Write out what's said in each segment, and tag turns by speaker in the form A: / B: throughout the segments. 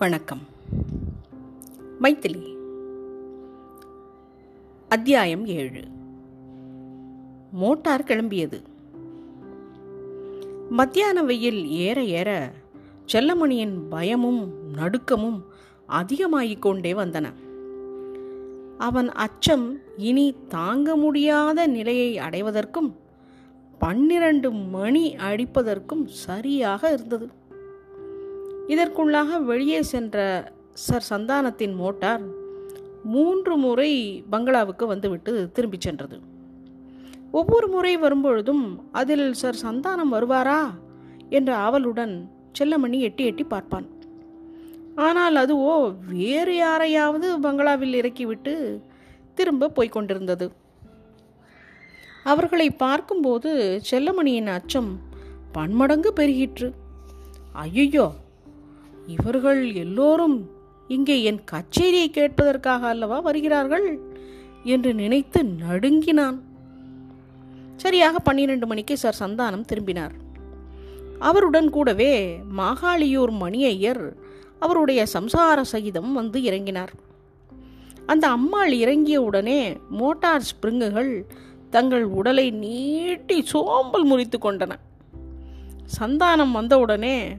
A: வணக்கம். மைத்திலி. அத்தியாயம் ஏழு. மோட்டார் கிளம்பியது. மத்தியான வெயில் ஏற ஏற செல்லமணியின் பயமும் நடுக்கமும் அதிகமாகிக் கொண்டே வந்தன. அவன் அச்சம் இனி தாங்க முடியாத நிலையை அடைவதற்கும் பன்னிரண்டு மணி அடிப்பதற்கும் சரியாக இருந்தது. இதற்குள்ளாக வெளியே சென்ற சர் சந்தானத்தின் மோட்டார் மூன்று முறை பங்களாவுக்கு வந்துவிட்டு திரும்பிச் சென்றது. ஒவ்வொரு முறை வரும்பொழுதும் அதில் சர் சந்தானம் வருவாரா? என்ற ஆவலுடன் செல்லமணி எட்டி எட்டி பார்ப்பான். ஆனால் அதுவோ வேறு யாரையாவது பங்களாவில் இறக்கிவிட்டு திரும்ப போய்க் கொண்டிருந்தது. அவர்களை பார்க்கும்போது செல்லமணியின் அச்சம் பன்மடங்கு பெருகிற்று. ஐயோ இவர்கள் எல்லோரும் இங்கே என் கச்சேரியை கேட்பதற்காக அல்லவா வருகிறார்கள்? என்று நினைத்து நடுங்கினான். சரியாக பன்னிரண்டு மணிக்கு சார் சந்தானம் திரும்பினார். அவருடன் கூடவே மாகாளியூர் மணியையர் அவருடைய சம்சார சகிதம் வந்து இறங்கினார். அந்த அம்மாள் இறங்கிய உடனே மோட்டார் ஸ்பிரிங்குகள் தங்கள் உடலை நீட்டி சோம்பல் முறித்து கொண்டன. சந்தானம் வந்தவுடனே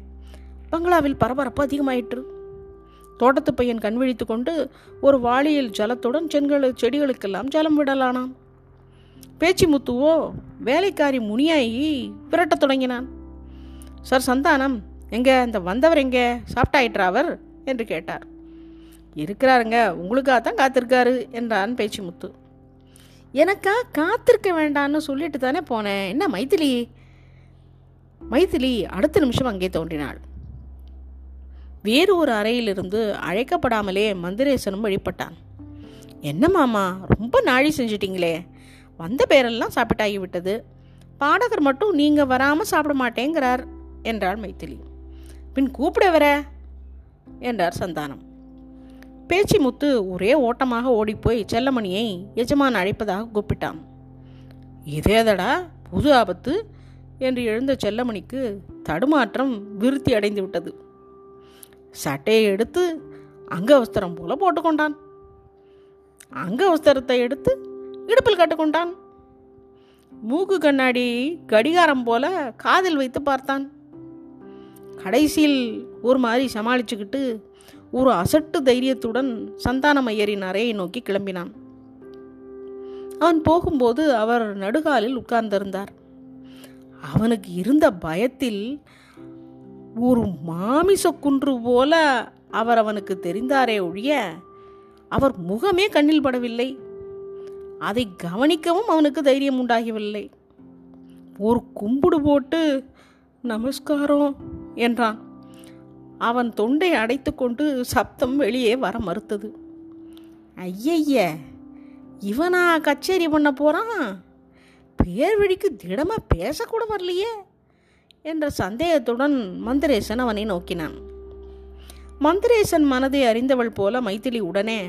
A: பங்களாவில் பரபரப்பு அதிகமாயிற்று. தோட்டத்து பையன் கண் விழித்து கொண்டு ஒரு வாளியில் ஜலத்துடன் செண்கள் செடிகளுக்கெல்லாம் ஜலம் விடலானான். பேச்சு முத்துவோ வேலைக்காரி முனியாயி விரட்டத் தொடங்கினான். சார் சந்தானம் எங்க இந்த வந்தவர் எங்க? சாப்பிட்டாயிற்றா அவர்? என்று கேட்டார். இருக்கிறாருங்க உங்களுக்காக தான் காத்திருக்காரு என்றான் பேச்சு முத்து. எனக்கா காத்திருக்க வேண்டான்னு சொல்லிட்டு தானே போனேன். என்ன மைதிலி மைதிலி அடுத்த நிமிஷம் அங்கே தோன்றினாள். வேறு ஒரு அறையிலிருந்து அழைக்கப்படாமலே மந்திரேசனும் வழிபட்டான். என்ன மாமா ரொம்ப நாழி செஞ்சிட்டிங்களே. வந்த பேரெல்லாம் சாப்பிட்டாகி விட்டது. பாடகர் மட்டும் நீங்கள் வராமல் சாப்பிட மாட்டேங்கிறார் என்றாள் மைத்திலி. பின் கூப்பிட வர? என்றார் சந்தானம். பேச்சி முத்து ஒரே ஓட்டமாக ஓடிப்போய் செல்லமணியை எஜமான் அழைப்பதாக கூப்பிட்டான். இதேதடா புது ஆபத்து என்று எழுந்த செல்லமணிக்கு தடுமாற்றம் விருத்தி அடைந்து விட்டது. சட்டையை எடுத்து அங்கவஸ்திரம் போல போட்டுக்கொண்டான். அங்கவஸ்திரத்தை எடுத்து இடுப்பில் கட்டுக்கொண்டான். மூக்கு கண்ணாடி கடிகாரம் போல காதில் வைத்து பார்த்தான். கடைசியில் ஒரு மாதிரி சமாளிச்சுக்கிட்டு ஒரு அசட்டு தைரியத்துடன் சந்தானமையரின் அறையை நோக்கி கிளம்பினான். அவன் போகும்போது அவர் நடுகாலில் உட்கார்ந்திருந்தார். அவனுக்கு இருந்த பயத்தில் ஒரு மாமிச குன்று போல அவர் அவனுக்கு தெரிந்தாரே ஒழிய அவர் முகமே கண்ணில் படவில்லை. அதை கவனிக்கவும் அவனுக்கு தைரியம் உண்டாகவில்லை. ஒரு கும்பிடு போட்டு நமஸ்காரம் என்றான். அவன் தொண்டை அடைத்து கொண்டு சப்தம் வெளியே வர மறுத்தது. ஐயய்ய இவனா கச்சேரி பண்ண போறான்? பேர் வழிக்கு திடமாக பேசக்கூட வரலையே. என்ற சந்தேகத்துடன் மந்திரேசன் அவனை நோக்கினான். மந்திரேசன் மனதை அறிந்தவள் போல மைத்திலி உடனே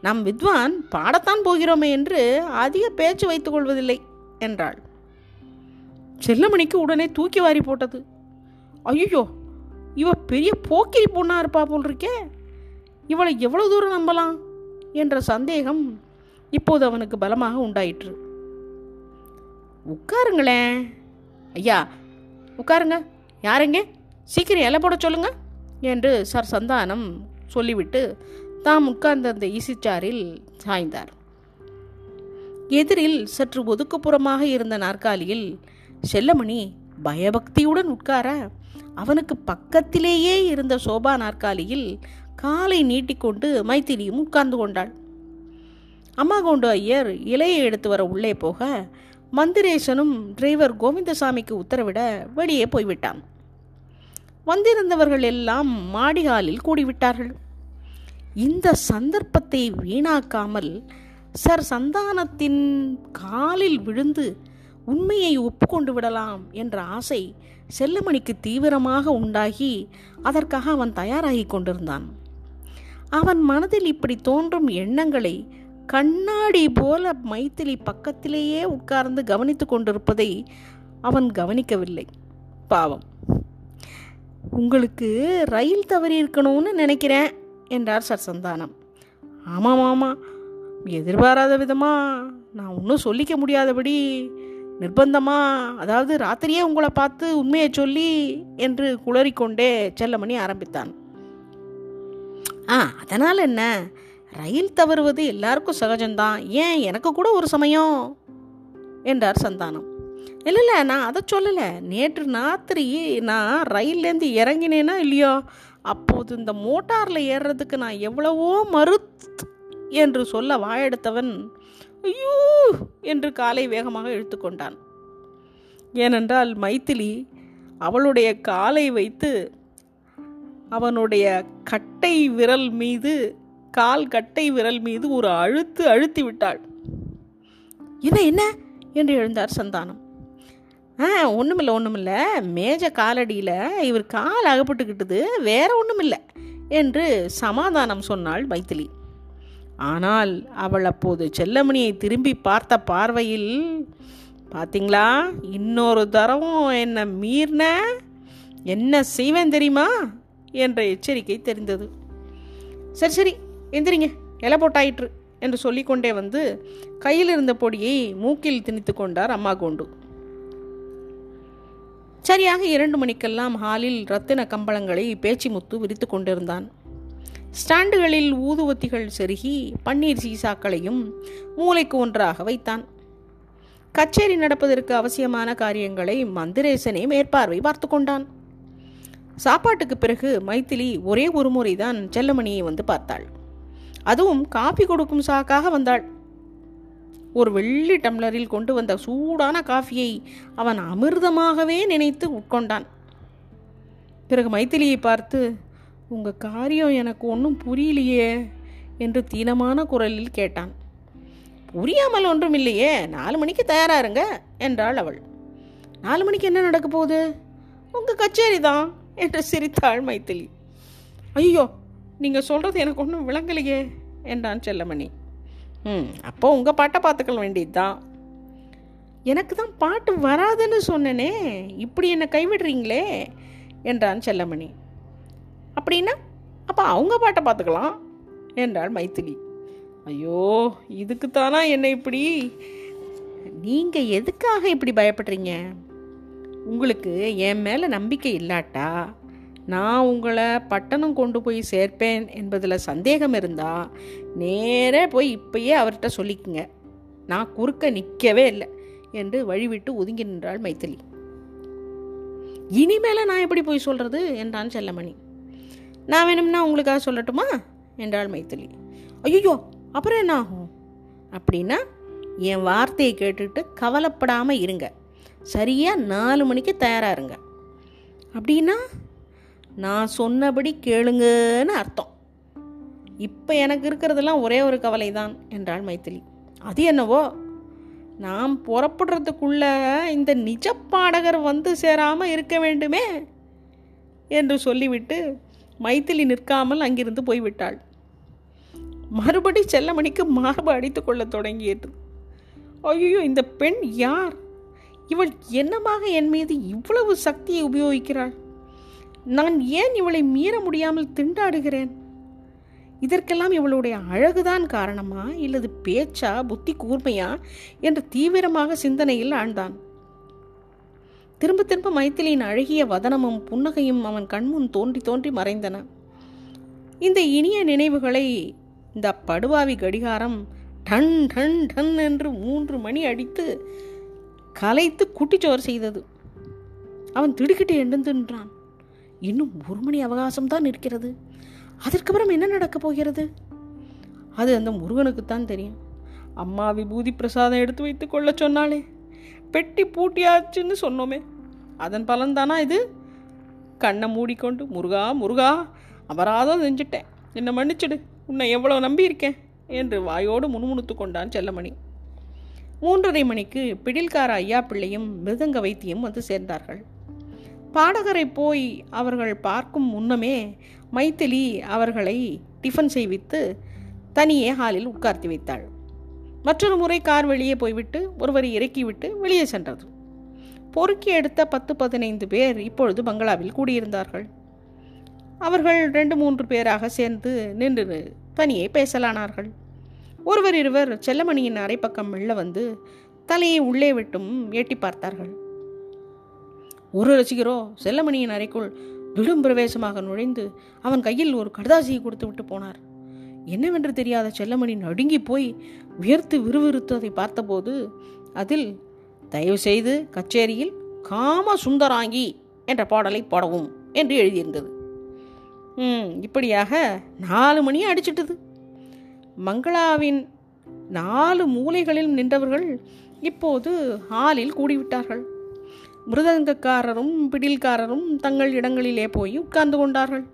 A: நம் வித்வான் பாடத்தான் போகிறோமே என்று அதிக பேச்சு வைத்துக் கொள்வதில்லை என்றாள். செல்லமணிக்கு உடனே தூக்கி வாரி போட்டது. ஐயோ இவ பெரிய போக்கிரி பொண்ணா இருப்பா போல் இருக்கே இவளை எவ்வளவு தூரம் நம்பலாம்? என்ற சந்தேகம் இப்போது அவனுக்கு பலமாக உண்டாயிற்று. உட்காருங்களேன். ஐயா உட்காருங்க. யாருங்க? சீக்கிரம் இலை போட சொல்லுங்க என்று சார் சந்தானம் சொல்லிவிட்டு தாம் உட்கார்ந்த அந்த ஈசிச்சாரில் சாய்ந்தார். எதிரில் சற்று ஒதுக்குப்புறமாக இருந்த நாற்காலியில் செல்லமணி பயபக்தியுடன் உட்கார அவனுக்கு பக்கத்திலேயே இருந்த சோபா நாற்காலியில் காலை நீட்டிக்கொண்டு மைத்திரியும் உட்கார்ந்து கொண்டாள். அம்மா கொண்டு ஐயர் இலையை எடுத்து வர உள்ளே போக மந்திரேசனும் டிரைவர் கோவிந்தசாமிக்கு உத்தரவிட வெளியே போய்விட்டான். வந்திருந்தவர்கள் எல்லாம் மாடிகாலில் கூடிவிட்டார்கள். இந்த சந்தர்ப்பத்தை வீணாக்காமல் சர் சந்தானத்தின் காலில் விழுந்து உண்மையை ஒப்புக்கொண்டு விடலாம் என்ற ஆசை செல்லமணிக்கு தீவிரமாக உண்டாகி அதற்காக அவன் தயாராகி கொண்டிருந்தான். அவன் மனதில் இப்படி தோன்றும் எண்ணங்களை கண்ணாடி போல மைத்திலி பக்கத்திலேயே உட்கார்ந்து கவனித்து கொண்டிருப்பதை அவன் கவனிக்கவில்லை. பாவம். உங்களுக்கு ரயில் தவறி இருக்கணும்னு நினைக்கிறேன் என்றார் சர் சந்தானம். ஆமாம் ஆமாம் எதிர்பாராத விதமாக நான் ஒன்றும் சொல்லிக்க முடியாதபடி. நிர்பந்தமா. அதாவது ராத்திரியே உங்களை பார்த்து உண்மையை சொல்லி என்று குளறிக்கொண்டே செல்லமணி ஆரம்பித்தான். ஆ அதனால் என்ன? ரயில் தவறுவது எல்லாருக்கும் சகஜம்தான். ஏன் எனக்கு கூட ஒரு சமயம்? என்றார் சந்தானம். இல்லை இல்லை நான் அதை சொல்லலை. நேற்று ராத்திரி நான் ரயில்லேருந்து இறங்கினேனா இல்லையோ? அப்போது இந்த மோட்டாரில் ஏறுறதுக்கு நான் எவ்வளவோ மறுத் என்று சொல்ல வாயெடுத்தவன் ஐயோ! என்று காலை வேகமாக இழுத்துக்கொண்டான் ஏனென்றால் மைத்திலி அவளுடைய காலை வைத்து அவனுடைய கட்டை விரல் மீது கால் கட்டை விரல் மீது ஒரு அழுத்து அழுத்தி விட்டாள். என்ன என்ன? என்று எழுந்தார் சந்தானம். ஆ ஒன்றுமில்ல ஒன்றுமில்ல மேஜ காலடியில் இவர் கால் அகப்பட்டுக்கிட்டது வேற ஒன்றுமில்லை என்று சமாதானம் சொன்னாள் மைத்திலி. ஆனால் அவள் அப்போது செல்லமணியை திரும்பி பார்த்த பார்வையில் பார்த்தீங்களா இன்னொரு தரவும் என்னை மீறின? என்ன செய்வேன் தெரியுமா? என்ற எச்சரிக்கை தெரிந்தது. சரி சரி எந்திரிங்க இலை போட்டாயிற்று என்று சொல்லிக்கொண்டே வந்து கையில் இருந்த பொடியை மூக்கில் திணித்து கொண்டார் அம்மா கோண்டு. சரியாக இரண்டு மணிக்கெல்லாம் ஹாலில் ரத்தின கம்பளங்களை பேச்சு முத்து விரித்து கொண்டிருந்தான். ஸ்டாண்டுகளில் ஊதுவத்திகள் செருகி பன்னீர் சீசாக்களையும் மூளைக்கு ஒன்றாக வைத்தான். கச்சேரி நடப்பதற்கு அவசியமான காரியங்களை மந்திரேசனே மேற்பார்வை பார்த்து கொண்டான். சாப்பாட்டுக்கு பிறகு மைத்திலி ஒரே ஒரு முறைதான் செல்லமணியை வந்து பார்த்தாள். அதுவும் காபி கொடுக்கும் சாக்காக வந்தாள். ஒரு வெள்ளி டம்ளரில் கொண்டு வந்த சூடான காஃபியை அவன் அமிர்தமாகவே நினைத்து உட்கொண்டான். பிறகு மைத்திலியை பார்த்து உங்கள் காரியம் எனக்கு ஒன்றும் புரியலையே என்று தீனமான குரலில் கேட்டான். புரியாமல் ஒன்றும் இல்லையே நாலு மணிக்கு தயாராருங்க என்றாள் அவள். நாலு மணிக்கு என்ன நடக்க போகுது? உங்கள் கச்சேரி தான் என்று சிரித்தாள் மைத்திலி. ஐயோ நீங்கள் சொல்கிறது எனக்கு ஒன்றும் விளங்கலையே என்றான் செல்லமணி. ம் அப்போ உங்கள் பாட்டை பார்த்துக்க வேண்டியது தான் எனக்கு தான் பாட்டு வராதுன்னு சொன்னனே இப்படி என்னை கைவிடுறீங்களே என்றான் செல்லமணி. அப்படின்னா அப்போ அவங்க பாட்டை பார்த்துக்கலாம் என்றாள் மைத்திலி. ஐயோ இதுக்கு தானா என்னை இப்படி? நீங்கள் எதுக்காக இப்படி பயப்படுறீங்க? உங்களுக்கு என் மேலே நம்பிக்கை இல்லாட்டா? நான் உங்களை பட்டணம் கொண்டு போய் சேர்ப்பேன் என்பதில் சந்தேகம் இருந்தால் நேரே போய் இப்பயே அவர்கிட்ட சொல்லிக்குங்க. நான் குறுக்க நிற்கவே இல்லை என்று வழிவிட்டு ஒதுங்கி நின்றாள் மைத்திலி. இனிமேல நான் எப்படி போய் சொல்கிறது என்றான் செல்லமணி. நான் வேணும்னா உங்களுக்காக சொல்லட்டுமா? என்றாள் மைத்திலி. ஐயோ அப்புறம் என்ன ஆகும்? அப்படின்னா என் வார்த்தையை கேட்டுட்டு கவலைப்படாமல் இருங்க. சரியாக நாலு மணிக்கு தயாராக இருங்க. அப்படின்னா நான் சொன்னபடி கேளுங்கன்னு அர்த்தம். இப்போ எனக்கு இருக்கிறதெல்லாம் ஒரே ஒரு கவலை தான் என்றாள் மைத்திலி. அது என்னவோ? நாம் புறப்படுறதுக்குள்ள இந்த நிஜ பாடகர் வந்து சேராமல் இருக்க வேண்டுமே? என்று சொல்லிவிட்டு மைத்திலி நிற்காமல் அங்கிருந்து போய்விட்டாள். மறுபடி செல்லமணிக்கு மார்பு அடித்து கொள்ள தொடங்கியது. ஐயோ இந்த பெண் யார்? இவள் என்னமாக என் மீது இவ்வளவு சக்தியை உபயோகிக்கிறாள்? நான் ஏன் இவளை மீற முடியாமல் திண்டாடுகிறேன்? இதற்கெல்லாம் இவளுடைய அழகுதான் காரணமா? இல்லது பேச்சா? புத்தி கூர்மையா? என்று தீவிரமாக சிந்தனையில் ஆழ்ந்தான். திரும்ப திரும்ப மைத்திலியின் அழகிய வதனமும் புன்னகையும் அவன் கண்முன் தோன்றி தோன்றி மறைந்தன. இந்த இனிய நினைவுகளை இந்த படுவாவி கடிகாரம் டன் டன் டன் என்று மூன்று மணி அடித்து கலைத்து குட்டிச்சோறு செய்தது. அவன் திடுக்கிட்டு எழுந்து நின்றான். இன்னும் ஒரு மணி அவகாசம்தான் இருக்கிறது. அதற்கப்புறம் என்ன நடக்கப் போகிறது? அது அந்த முருகனுக்குத்தான் தெரியும். அம்மா விபூதி பிரசாதம் எடுத்து வைத்து கொள்ள சொன்னாலே பெட்டி பூட்டியாச்சுன்னு சொன்னோமே. அதன் பலன்தானா இது? கண்ணை மூடிக்கொண்டு முருகா முருகா அபராதம் செஞ்சுட்டேன். என்னை மன்னிச்சிடு. உன்னை எவ்வளோ நம்பியிருக்கேன்? என்று வாயோடு முணுமுணுத்து கொண்டான் செல்லமணி. மூன்றரை மணிக்கு பிடில்கார ஐயா பிள்ளையும் மிருதங்க வைத்தியம் வந்து சேர்ந்தார்கள். பாடகரை போய் அவர்கள் பார்க்கும் முன்னமே மைத்திலி அவர்களை டிஃபன் செய்வித்து தனியே ஹாலில் உட்கார்த்தி வைத்தாள். மற்றொரு முறை கார் வெளியே போய்விட்டு ஒருவரை இறக்கிவிட்டு வெளியே சென்றது. பொறுக்கி எடுத்த பத்து பதினைந்து பேர் இப்பொழுது பங்களாவில் கூடியிருந்தார்கள். அவர்கள் ரெண்டு மூன்று பேராக சேர்ந்து நின்று தனியே பேசலானார்கள். ஒருவர் இருவர் செல்லமணியின் அரைப்பக்கம் மெல்ல வந்து தலையை உள்ளே விட்டும் எட்டி பார்த்தார்கள். ஒரு ரசிகரோ செல்லமணியின் அறைக்குள் விடும் பிரவேசமாக நுழைந்து அவன் கையில் ஒரு கடுதாசியை கொடுத்து விட்டு போனார். என்னவென்று தெரியாத செல்லமணி நடுங்கி போய் உயர்த்து விறுவிறுத்ததை பார்த்தபோது அதில் தயவு செய்து கச்சேரியில் காம சுந்தராங்கி என்ற பாடலை பாடவும் என்று எழுதியிருந்தது. ம் இப்படியாக நாலு மணி அடிச்சிட்டது. மங்களாவின் நாலு மூலைகளில் நின்றவர்கள் இப்போது ஹாலில் கூடிவிட்டார்கள். மிருதங்கக்காரரும் பிடில்காரரும் தங்கள் இடங்களிலே போய் உட்கார்ந்து கொண்டார்கள்.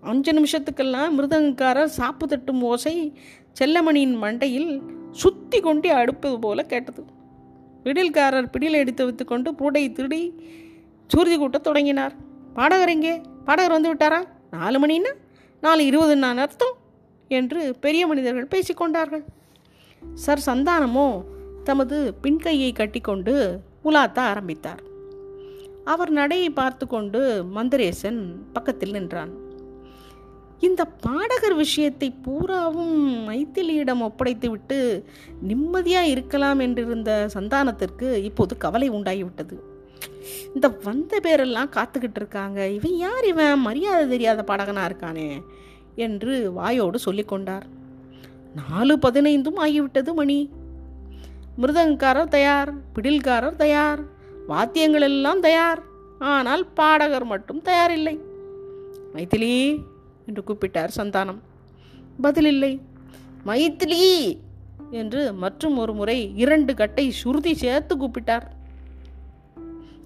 A: அஞ்சு நிமிஷத்துக்கெல்லாம் மிருதங்கக்காரர் சாப்பு தட்டும் ஓசை செல்லமணியின் மண்டையில் சுத்தி கொண்டு அடுப்பது போல கேட்டது. பிடில்காரர் பிடியில் எடுத்து வைத்துக்கொண்டு பூடை திருடி சூர்தி கூட்ட தொடங்கினார். பாடகர் எங்கே? பாடகர் வந்து விட்டாரா? நாலு மணின்னா? நாலு இருபது நான் அர்த்தம்? என்று பெரிய மனிதர்கள் பேசிக்கொண்டார்கள் சர் சந்தானமோ? தமது பின்கையை கட்டிக்கொண்டு உலாத்த ஆரம்பித்தார். அவர் நடையை பார்த்து கொண்டு மந்தரேசன் பக்கத்தில் நின்றான். இந்த பாடகர் விஷயத்தை பூராவும் மைத்திலியிடம் ஒப்படைத்துவிட்டு நிம்மதியாக இருக்கலாம் என்றிருந்த சந்தானத்திற்கு இப்போது கவலை உண்டாகிவிட்டது. இந்த வந்த பேரெல்லாம் காத்துக்கிட்டு இருக்காங்க. இவன் யார் இவன்? மரியாதை தெரியாத பாடகனாக இருக்கானே என்று வாயோடு சொல்லிக்கொண்டார். நாலு பதினைந்தும் ஆகிவிட்டது மணி. மிருதங்காரர் தயார் பிடில்காரர் தயார் வாத்தியங்கள் எல்லாம் தயார். ஆனால் பாடகர் மட்டும் தயாரில்லை. மைத்திலி என்று கூப்பிட்டார் சந்தானம். பதிலில்லை. மைத்திலி என்று மற்றும் ஒரு முறை இரண்டு கட்டை சுருதி சேர்த்து கூப்பிட்டார்.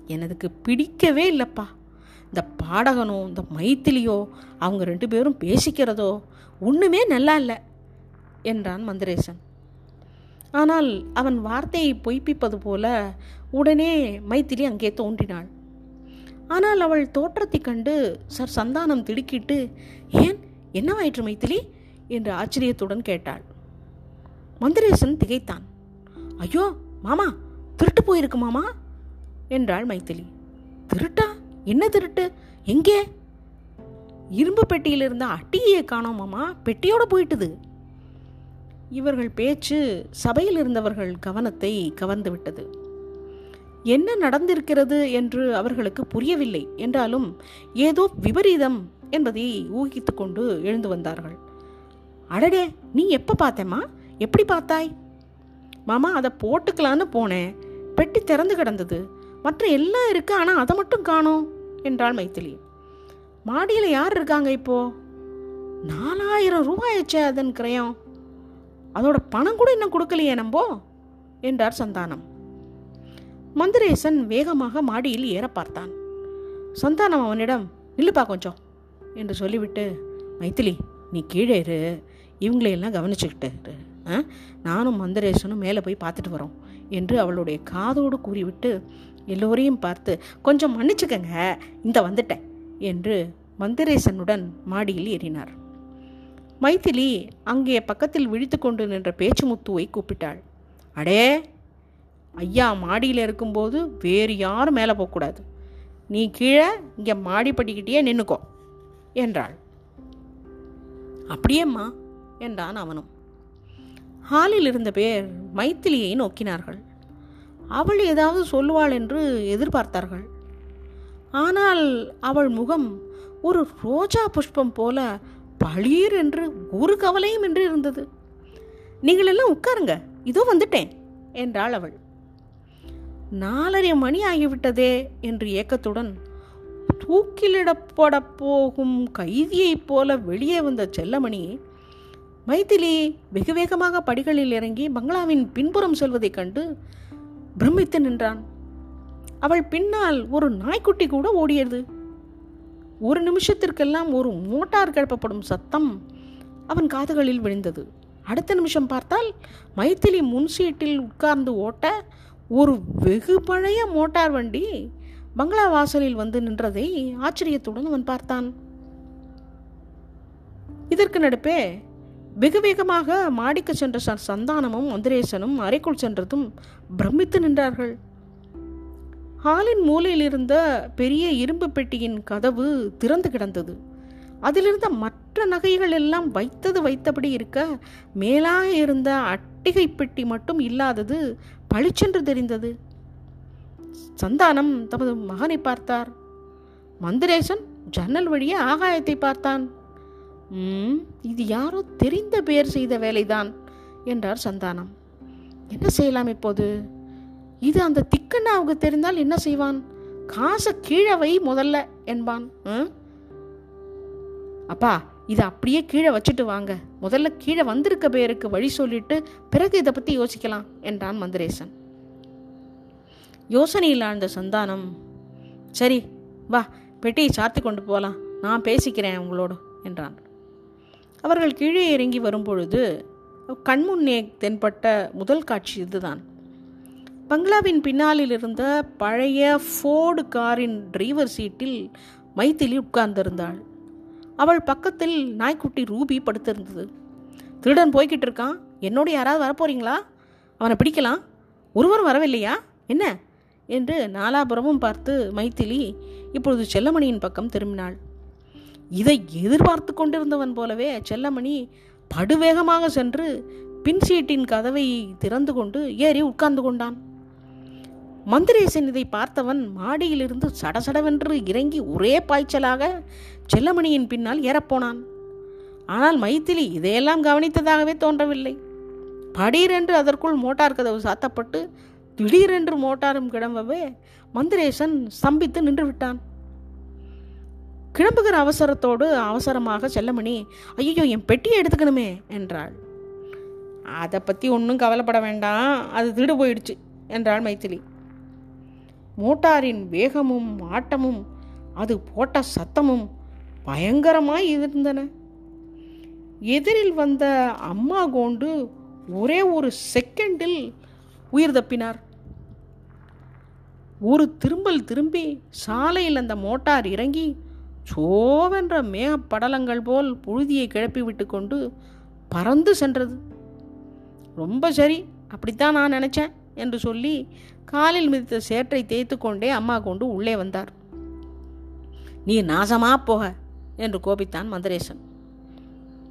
A: எனதுக்கு பிடிக்கவே இல்லைப்பா. இந்த பாடகனோ இந்த மைத்திலியோ அவங்க ரெண்டு பேரும் பேசிக்கிறதோ ஒன்றுமே நல்லா இல்லை என்றான் மந்திரேசன். ஆனால் அவன் வார்த்தையை பொய்ப்பிப்பது போல உடனே மைத்திலி அங்கே தோன்றினாள். ஆனால் அவள் தோற்றத்தை கண்டு சர் சந்தானம் திடுக்கிட்டு ஏன்? என்னவாயிற்று மைத்திலி? என்று ஆச்சரியத்துடன் கேட்டாள். மந்திரேசன் திகைத்தான். ஐயோ மாமா திருட்டு போயிருக்கு மாமா என்றாள் மைத்திலி. திருட்டா? என்ன திருட்டு? எங்கே? இரும்பு பெட்டியில் இருந்த அட்டியை காணோம் மாமா. பெட்டியோட போயிட்டுது. இவர்கள் பேச்சு சபையில் இருந்தவர்கள் கவனத்தை கவர்ந்துவிட்டது என்ன நடந்திருக்கிறது என்று அவர்களுக்கு புரியவில்லை. என்றாலும் ஏதோ விபரீதம் என்பதை ஊகித்து கொண்டு எழுந்து வந்தார்கள். அடடே நீ எப்போ பார்த்தேம்மா? எப்படி பார்த்தாய்? மாமா அதை போட்டுக்கலான்னு போனேன். பெட்டி திறந்து கிடந்தது. மற்ற எல்லாம் இருக்கு ஆனால் அதை மட்டும் காணோம் என்றாள் மைத்திலி. மாடியில் யார் இருக்காங்க இப்போ? நாலாயிரம் ரூபாயாச்சே அதன் கிரயம். அதோட பணம் கூட இன்னும் கொடுக்கலையே நம்போ என்றார் சந்தானம். மந்திரேசன் வேகமாக மாடியில் ஏற பார்த்தான். சந்தானம் அவனிடம் நில்லுப்பா கொஞ்சம் என்று சொல்லிவிட்டு மைத்திலி நீ கீழே இரு. இவங்களையெல்லாம் கவனிச்சுக்கிட்டு நானும் மந்திரேசனும் மேலே போய் பார்த்துட்டு வரோம் என்று அவளுடைய காதோடு கூறிவிட்டு எல்லோரையும் பார்த்து கொஞ்சம் மன்னிச்சுக்கங்க இந்த வந்துட்டேன் என்று மந்திரேசனுடன் மாடியில் ஏறினார். மைத்திலி அங்கே பக்கத்தில் விழித்து கொண்டு நின்ற பேச்சு முத்துவை கூப்பிட்டாள். அடே ஐயா மாடியில் இருக்கும்போது வேறு யாரும் மேலே போகக்கூடாது. நீ கீழே இங்கே மாடி படிக்கிட்டே நின்றுக்கோ என்றாள். அப்படியேம்மா என்றான் அவனும். ஹாலில் இருந்த பேர் மைத்திலியை நோக்கினார்கள். அவள் ஏதாவது சொல்லுவாள் என்று எதிர்பார்த்தார்கள். ஆனால் அவள் முகம் ஒரு ரோஜா புஷ்பம் போல பளீர் என்று ஒரு கவலையும் என்று இருந்தது. நீங்கள் எல்லாம் உட்காருங்க இதோ வந்துட்டேன் என்றாள் அவள். நாலரை மணி ஆகிவிட்டதே என்று ஏக்கத்துடன் தூக்கிலிடப்பட போகும் கைதியைப் போல வெளியே வந்த செல்லமணி மைதிலி வெகு வேகமாக படிகளில் இறங்கி பங்களாவின் பின்புறம் செல்வதைக் கண்டு பிரமித்து நின்றான். அவள் பின்னால் ஒரு நாய்க்குட்டி கூட ஓடியது. ஒரு நிமிஷத்திற்கெல்லாம் ஒரு மோட்டார் கிளப்பப்படும் சத்தம் அவன் காதுகளில் விழுந்தது. அடுத்த நிமிஷம் பார்த்தால் மைத்திலி முன்சீட்டில் உட்கார்ந்து ஓட்ட ஒரு வெகு பழைய மோட்டார் வண்டி பங்களா வாசலில் வந்து நின்றதை ஆச்சரியத்துடன் அவன் பார்த்தான். இதற்கு நடுப்பே வெகு வேகமாக மாடிக்கு சென்ற சந்தானமும் மந்திரேசனும் அறைக்குள் சென்றதும் பிரமித்து நின்றார்கள். ஹாலின் மூலையில் இருந்த பெரிய இரும்பு பெட்டியின் கதவு திறந்து கிடந்தது. அதிலிருந்த மற்ற நகைகள் எல்லாம் வைத்தது வைத்தபடி இருக்க மேலாக இருந்த அட்டிகை பெட்டி மட்டும் இல்லாதது பளிச்சென்று தெரிந்தது. சந்தானம் தமது மகனை பார்த்தார். மந்திரேசன் ஜன்னல் வழியே ஆகாயத்தை பார்த்தான். இது யாரோ தெரிந்த பெயர் செய்த வேலைதான் என்றார் சந்தானம். என்ன செய்யலாம் இப்போது? இது அந்த திக்கண்ணாவுக்கு தெரிந்தால் என்ன செய்வான்? காசை கீழே வை முதல்ல என்பான். "ம்? அப்பா இதை அப்படியே கீழே வச்சுட்டு வாங்க. முதல்ல கீழே வந்திருக்க பேருக்கு வழி சொல்லிட்டு பிறகு இதை பற்றி யோசிக்கலாம் என்றான் மந்திரேசன். யோசனையில் ஆழ்ந்த சந்தானம். சரி வா பெட்டியை சாத்தி கொண்டு போகலாம் நான் பேசிக்கிறேன் உங்களோடு என்றான். அவர்கள் கீழே இறங்கி வரும்பொழுது கண்முன்னே தென்பட்ட முதல் காட்சி இதுதான். பங்களாவின் பின்னாலில் இருந்த பழைய ஃபோர்டு காரின் டிரைவர் சீட்டில் மைத்திலி உட்கார்ந்திருந்தாள். அவள் பக்கத்தில் நாய்க்குட்டி ரூபி படுத்திருந்தது. திருடன் போய்கிட்டு இருக்கான். என்னோட யாராவது வரப்போறீங்களா? அவனை பிடிக்கலாம். ஒருவரும் வரவில்லையா? என்ன? என்று நாலாபுரமும் பார்த்து மைத்திலி இப்பொழுது செல்லமணியின் பக்கம் திரும்பினாள். இதை எதிர்பார்த்து கொண்டிருந்தவன் போலவே செல்லமணி படுவேகமாக சென்று பின் சீட்டின் கதவை திறந்து கொண்டு ஏறி உட்கார்ந்து கொண்டான். மந்திரேசன் இதை பார்த்தவன் மாடியிலிருந்து சடசடவென்று இறங்கி ஒரே பாய்ச்சலாக செல்லமணியின் பின்னால் ஏறப்போனான். ஆனால் மைத்திலி இதையெல்லாம் கவனித்ததாகவே தோன்றவில்லை. படீரென்று அதற்குள் மோட்டார் கதவு சாத்தப்பட்டு திடீரென்று மோட்டாரும் கிளம்பவே மந்திரேசன் ஸ்தம்பித்து நின்று விட்டான் கிளம்புகிற அவசரத்தோடு அவசரமாக செல்லமணி ஐயோ என் பெட்டியை எடுத்துக்கணுமே என்றாள். அதை பற்றி ஒன்றும் கவலைப்பட வேண்டாம். அது திருடு போயிடுச்சு என்றாள் மைத்திலி. மோட்டாரின் வேகமும் ஆட்டமும் அது போட்ட சத்தமும் பயங்கரமாய் இருந்தன. எதிரில் வந்த அம்மா கோண்டு ஒரே ஒரு செகண்டில் உயிர் தப்பினார். ஒரு திரும்பல் திரும்பி சாலையில் அந்த மோட்டார் இறங்கி சோவென்ற மேகப்படலங்கள் போல் புழுதியை கிளப்பி விட்டு கொண்டு பறந்து சென்றது. ரொம்ப சரி அப்படித்தான் நான் நினச்சேன். என்று சொல்லி காலில் மிதித்த சேற்றை தேய்த்து கொண்டே அம்மா கொண்டு உள்ளே வந்தார். நீ நாசமா போக என்று கோபித்தான் மந்தரேசன்.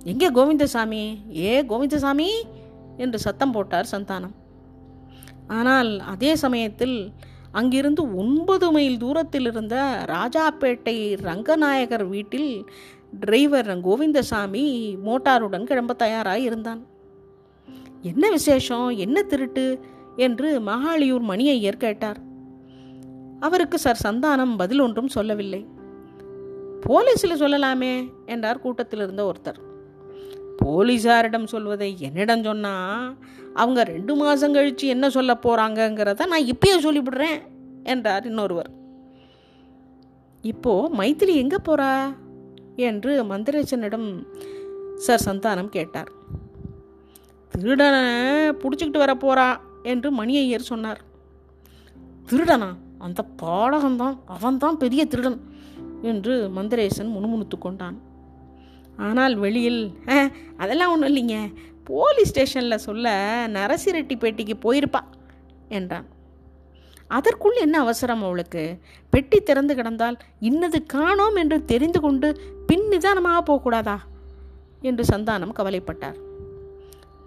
A: எங்கே கோவிந்தசாமி? ஏ கோவிந்தசாமி? என்று சத்தம் போட்டார் சந்தானம். ஆனால் அதே சமயத்தில் அங்கிருந்து ஒன்பது மைல் தூரத்தில் இருந்த ராஜாப்பேட்டை ரங்கநாயகர் வீட்டில் டிரைவர் கோவிந்தசாமி மோட்டாருடன் கிளம்ப தயாராக இருந்தான் என்ன விசேஷம்? என்ன திருட்டு? என்று மகாளியூர் மணியையர் கேட்டார். அவருக்கு சார் சந்தானம் பதில் ஒன்றும் சொல்லவில்லை. போலீஸில் சொல்லலாமே என்றார் கூட்டத்தில் இருந்த ஒருத்தர். போலீஸாரிடம் சொல்வதை என்னிடம் சொன்னா அவங்க ரெண்டு மாதம் கழித்து என்ன சொல்ல போகிறாங்கங்கிறத நான் இப்பயே சொல்லிவிடுறேன் என்றார் இன்னொருவர். இப்போ மைத்திரி எங்கே போறா? என்று மந்திரேசனிடம் சார் சந்தானம் கேட்டார். திருடனை பிடிச்சிக்கிட்டு வர போறா. என்று மணியையர் சொன்னார். திருடனா? அந்த பாடகன்தான் அவன்தான் பெரிய திருடன் என்று மந்திரேசன் முணுமுணுத்து கொண்டான். ஆனால் வெளியில் அதெல்லாம் ஒன்றும் இல்லைங்க. போலீஸ் ஸ்டேஷனில் சொல்ல நரசிரெட்டிப்பேட்டைக்கு போயிருப்பா என்றான். அதற்குள் என்ன அவசரம் அவளுக்கு? பெட்டி திறந்து கிடந்தால் இன்னது காணோம் என்று தெரிந்து கொண்டு பின் நிதானமாக போகக்கூடாதா? என்று சந்தானம் கவலைப்பட்டார்.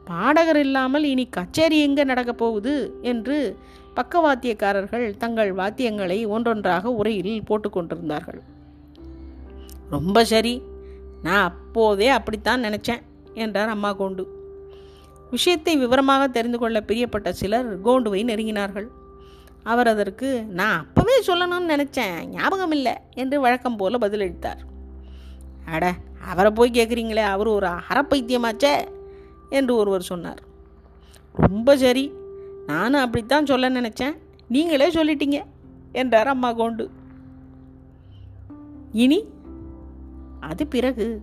A: பாடகர் இல்லாமல் இனி கச்சேரி எங்கே நடக்கப் போகுது என்று பக்கவாத்தியக்காரர்கள் தங்கள் வாத்தியங்களை ஒன்றொன்றாக உரையில் போட்டுக்கொண்டிருந்தார்கள் ரொம்ப சரி நான் அப்போதே அப்படித்தான் நினச்சேன் என்றார் அம்மா கோண்டு. விஷயத்தை விவரமாக தெரிந்து கொள்ள பிரியப்பட்ட சிலர் கோண்டுவை நெருங்கினார்கள். அவர் அதற்கு நான் அப்பவே சொல்லணும்னு நினச்சேன் ஞாபகம் இல்லை என்று வழக்கம் போல பதிலளித்தார். அட அவரை போய் கேட்குறீங்களே அவர் ஒரு அறப்பைத்தியமாச்சே என்று ஒருவர் சொன்னார். ரொம்ப சரி. நானும் அப்படித்தான் சொல்ல நினச்சேன். நீங்களே சொல்லிட்டீங்க என்றார் அம்மா கோண்டு. இனி அது பிறகு.